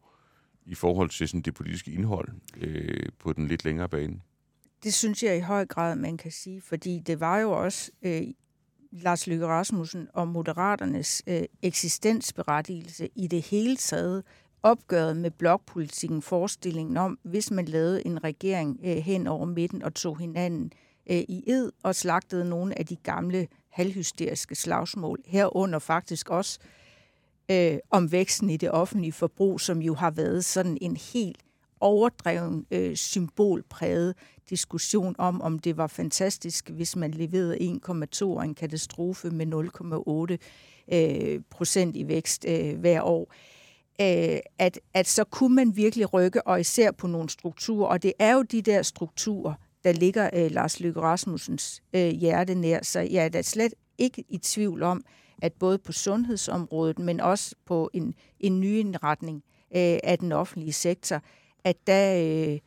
[SPEAKER 1] i forhold til sådan det politiske indhold øh, på den lidt længere bane?
[SPEAKER 2] Det synes jeg i høj grad, man kan sige, fordi det var jo også øh, Lars Løkke Rasmussen og Moderaternes øh, eksistensberettigelse i det hele taget, opgøret med blokpolitikken, forestillingen om, hvis man lavede en regering øh, hen over midten og tog hinanden øh, i ed og slagtede nogle af de gamle halvhysteriske slagsmål, herunder faktisk også øh, om væksten i det offentlige forbrug, som jo har været sådan en helt overdreven, øh, symbolpræget diskussion om, om det var fantastisk, hvis man leverede 1,2 og en katastrofe med 0,8 øh, procent i vækst øh, hver år. Øh, at, at så kunne man virkelig rykke, og især på nogle strukturer, og det er jo de der strukturer, der ligger øh, Lars Løkke Rasmussens øh, hjerte nær, så jeg er da slet ikke i tvivl om, at både på sundhedsområdet, men også på en, en ny indretning øh, af den offentlige sektor, at der, øh,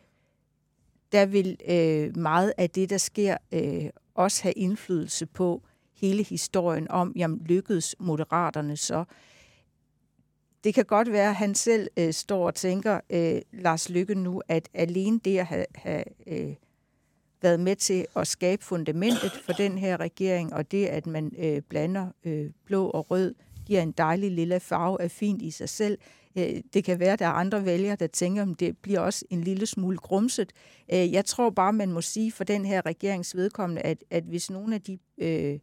[SPEAKER 2] der vil øh, meget af det, der sker, øh, også have indflydelse på hele historien om, jamen lykkedes moderaterne så. Det kan godt være, at han selv øh, står og tænker, øh, Lars Lykke nu, at alene det at have, have øh, været med til at skabe fundamentet for den her regering, og det, at man øh, blander øh, blå og rød, giver en dejlig lille farve, er fint i sig selv. Øh, det kan være, at der er andre vælgere, der tænker, at det bliver også en lille smule grumset. Øh, jeg tror bare, man må sige for den her regerings vedkommende, at, at hvis nogle af de øh,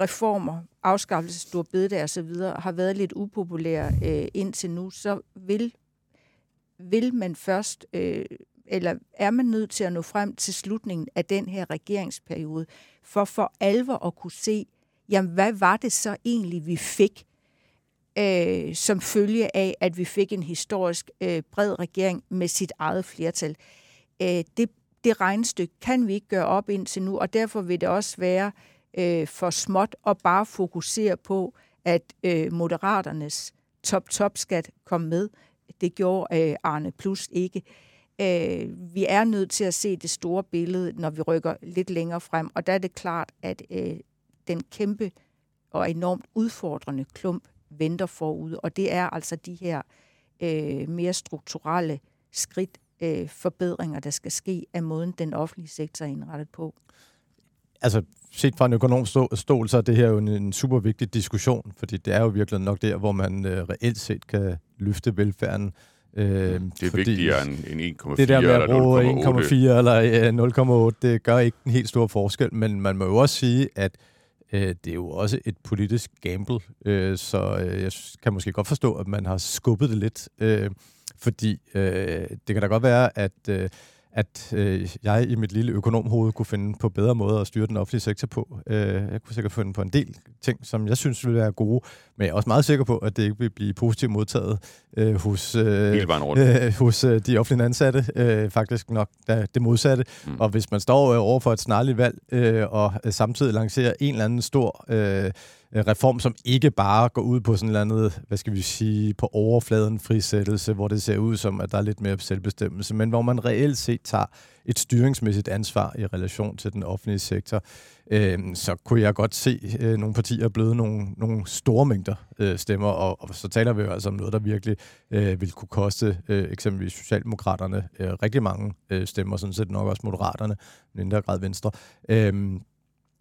[SPEAKER 2] reformer, afskaffelse, af bededag og så videre, har været lidt upopulære øh, indtil nu, så vil, vil man først øh, eller er man nødt til at nå frem til slutningen af den her regeringsperiode, for for alvor at kunne se, jamen hvad var det så egentlig, vi fik, øh, som følge af, at vi fik en historisk øh, bred regering med sit eget flertal. Øh, det, det regnestykke kan vi ikke gøre op indtil nu, og derfor vil det også være øh, for småt at bare fokusere på, at øh, moderaternes top-top-skat kom med. Det gjorde øh, Arne Plus ikke. Øh, vi er nødt til at se det store billede, når vi rykker lidt længere frem, og der er det klart, at øh, den kæmpe og enormt udfordrende klump venter forud, og det er altså de her øh, mere strukturelle skridt, øh, forbedringer, der skal ske af måden, den offentlige sektor er indrettet på.
[SPEAKER 3] Altså, set fra en økonomisk stål, så er det her jo en, en super vigtig diskussion, fordi det er jo virkelig nok der, hvor man øh, reelt set kan løfte velfærden
[SPEAKER 1] Øh, det er fordi, vigtigere end, end 1,4
[SPEAKER 3] Det der med at bruge 1,4 eller 0,8, det gør ikke en helt stor forskel, men man må jo også sige, at øh, det er jo også et politisk gamble, øh, så øh, jeg kan måske godt forstå, at man har skubbet det lidt, øh, fordi øh, det kan da godt være, at øh, at øh, jeg i mit lille økonomhoved kunne finde på bedre måder at styre den offentlige sektor på. Øh, jeg kunne sikkert finde på en del ting, som jeg synes ville være gode, men jeg er også meget sikker på, at det ikke vil blive positivt modtaget øh, hos, øh, øh, hos øh, de offentlige ansatte. Øh, faktisk nok da, det modsatte. Mm. Og hvis man står øh, over for et snarligt valg, øh, og øh, samtidig lancerer en eller anden stor... Øh, Øh, reform, som ikke bare går ud på sådan et eller andet, hvad skal vi sige, på overfladen frisættelse, hvor det ser ud som, at der er lidt mere selvbestemmelse, men hvor man reelt set tager et styringsmæssigt ansvar i relation til den offentlige sektor, øh, så kunne jeg godt se øh, nogle partier bløde nogle, nogle store mængder øh, stemmer, og, og så taler vi jo altså om noget, der virkelig øh, vil kunne koste øh, eksempelvis Socialdemokraterne øh, rigtig mange øh, stemmer, sådan set nok også Moderaterne, mindre grad Venstre. Øh,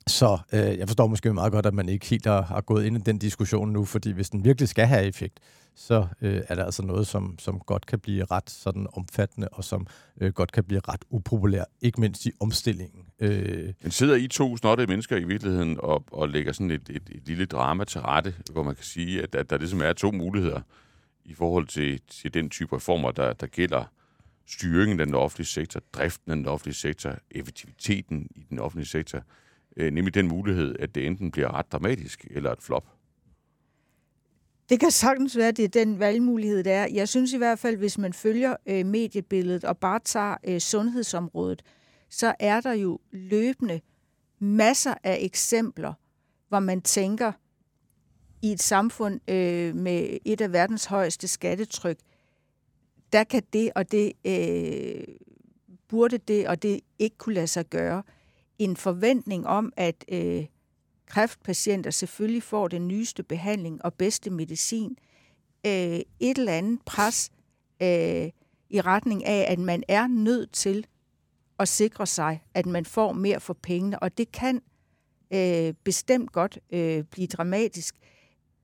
[SPEAKER 3] så øh, jeg forstår måske meget godt, at man ikke helt har, har gået ind i den diskussion nu, fordi hvis den virkelig skal have effekt, så øh, er der altså noget, som, som godt kan blive ret sådan omfattende, og som øh, godt kan blive ret upopulær, ikke mindst i omstillingen.
[SPEAKER 1] Øh. Men sidder I to snotte mennesker i virkeligheden og, og lægger sådan et, et, et lille drama til rette, hvor man kan sige, at, at der ligesom er to muligheder i forhold til, til den type reformer, der, der gælder styringen af den offentlige sektor, driften af den offentlige sektor, effektiviteten i den offentlige sektor, øh, nemlig den mulighed, at det enten bliver ret dramatisk eller et flop.
[SPEAKER 2] Det kan sagtens være, at det er den valgmulighed, der er. Jeg synes i hvert fald, hvis man følger øh, mediebilledet og bare tager øh, sundhedsområdet, så er der jo løbende masser af eksempler, hvor man tænker, i et samfund øh, med et af verdens højeste skattetryk, der kan det og det, øh, burde det og det ikke kunne lade sig gøre en forventning om, at øh, kræftpatienter selvfølgelig får den nyeste behandling og bedste medicin. Øh, et eller andet pres øh, i retning af, at man er nødt til at sikre sig, at man får mere for pengene, og det kan øh, bestemt godt øh, blive dramatisk,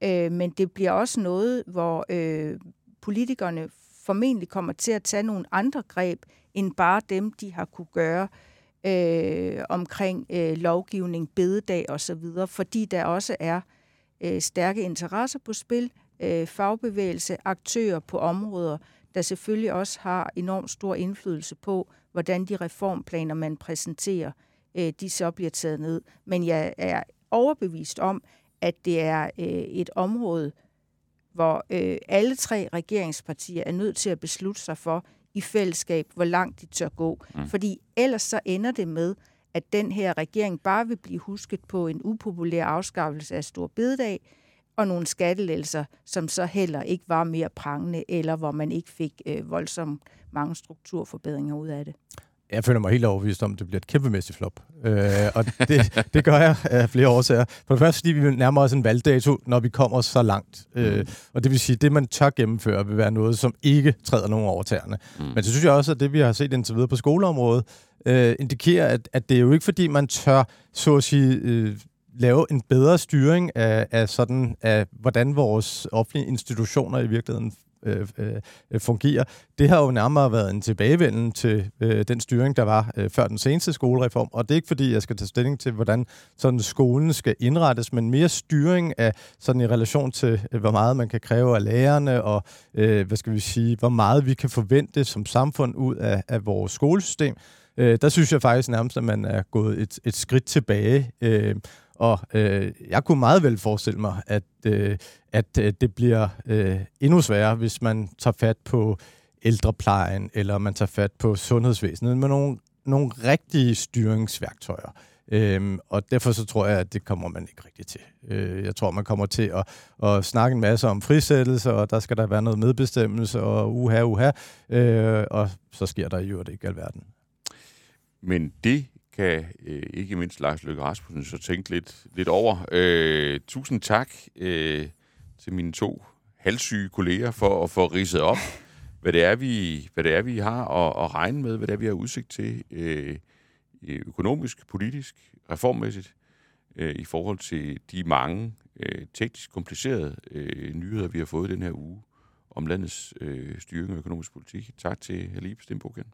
[SPEAKER 2] øh, men det bliver også noget, hvor øh, politikerne formentlig kommer til at tage nogle andre greb, end bare dem, de har kunne gøre øh, Øh, omkring øh, lovgivning, bededag osv., fordi der også er øh, stærke interesser på spil, øh, fagbevægelse, aktører på områder, der selvfølgelig også har enormt stor indflydelse på, hvordan de reformplaner, man præsenterer, øh, de så bliver taget ned. Men jeg er overbevist om, at det er øh, et område, hvor øh, alle tre regeringspartier er nødt til at beslutte sig for i fællesskab, hvor langt de tør gå. Mm. Fordi ellers så ender det med, at den her regering bare vil blive husket på en upopulær afskaffelse af Stor Bededag, og nogle skattelælser, som så heller ikke var mere prangende, eller hvor man ikke fik øh, voldsomt mange strukturforbedringer ud af det.
[SPEAKER 3] Jeg føler mig helt overbevist om, at det bliver et kæmpemæssigt flop. Øh, og det, det gør jeg af flere årsager. For det første, fordi vi nærmer os en valgdato, når vi kommer så langt. Øh, mm. og det vil sige, at det, man tør gennemføre, vil være noget, som ikke træder nogen over tæerne. Mm. Men så synes jeg også, at det, vi har set indtil videre på skoleområdet, øh, indikerer, at, at det er jo ikke, fordi man tør, så at sige, øh, lave en bedre styring af, af, sådan, af hvordan vores offentlige institutioner i virkeligheden øh, øh, fungerer. Det har jo nærmere været en tilbagevenden til øh, den styring, der var øh, før den seneste skolereform, og det er ikke fordi, jeg skal tage stilling til, hvordan sådan skolen skal indrettes, men mere styring af sådan i relation til, øh, hvor meget man kan kræve af lærerne, og øh, hvad skal vi sige, hvor meget vi kan forvente som samfund ud af, af vores skolesystem. Øh, der synes jeg faktisk nærmest, at man er gået et, et skridt tilbage. Øh, og øh, jeg kunne meget vel forestille mig, at, øh, at øh, det bliver øh, endnu sværere, hvis man tager fat på ældreplejen, eller man tager fat på sundhedsvæsenet med nogle, nogle rigtige styringsværktøjer. Øhm, og derfor så tror jeg, at det kommer man ikke rigtig til. Øh, jeg tror, man kommer til at, at snakke en masse om frisættelse, og der skal der være noget medbestemmelse, og uha, uha, øh, og så sker der jo det ikke alverden.
[SPEAKER 1] Men det kan øh, ikke mindst Lars Løkke Rasmussen så tænke lidt, lidt over. Øh, tusind tak øh, til mine to halvsyge kolleger for at få ridset op, hvad det er, vi, hvad det er, vi har at, at regne med, hvad det er, vi har udsigt til øh, økonomisk, politisk, reformmæssigt, øh, i forhold til de mange øh, teknisk komplicerede øh, nyheder, vi har fået den her uge om landets øh, styring og økonomisk politik. Tak til Halib Stenbogen.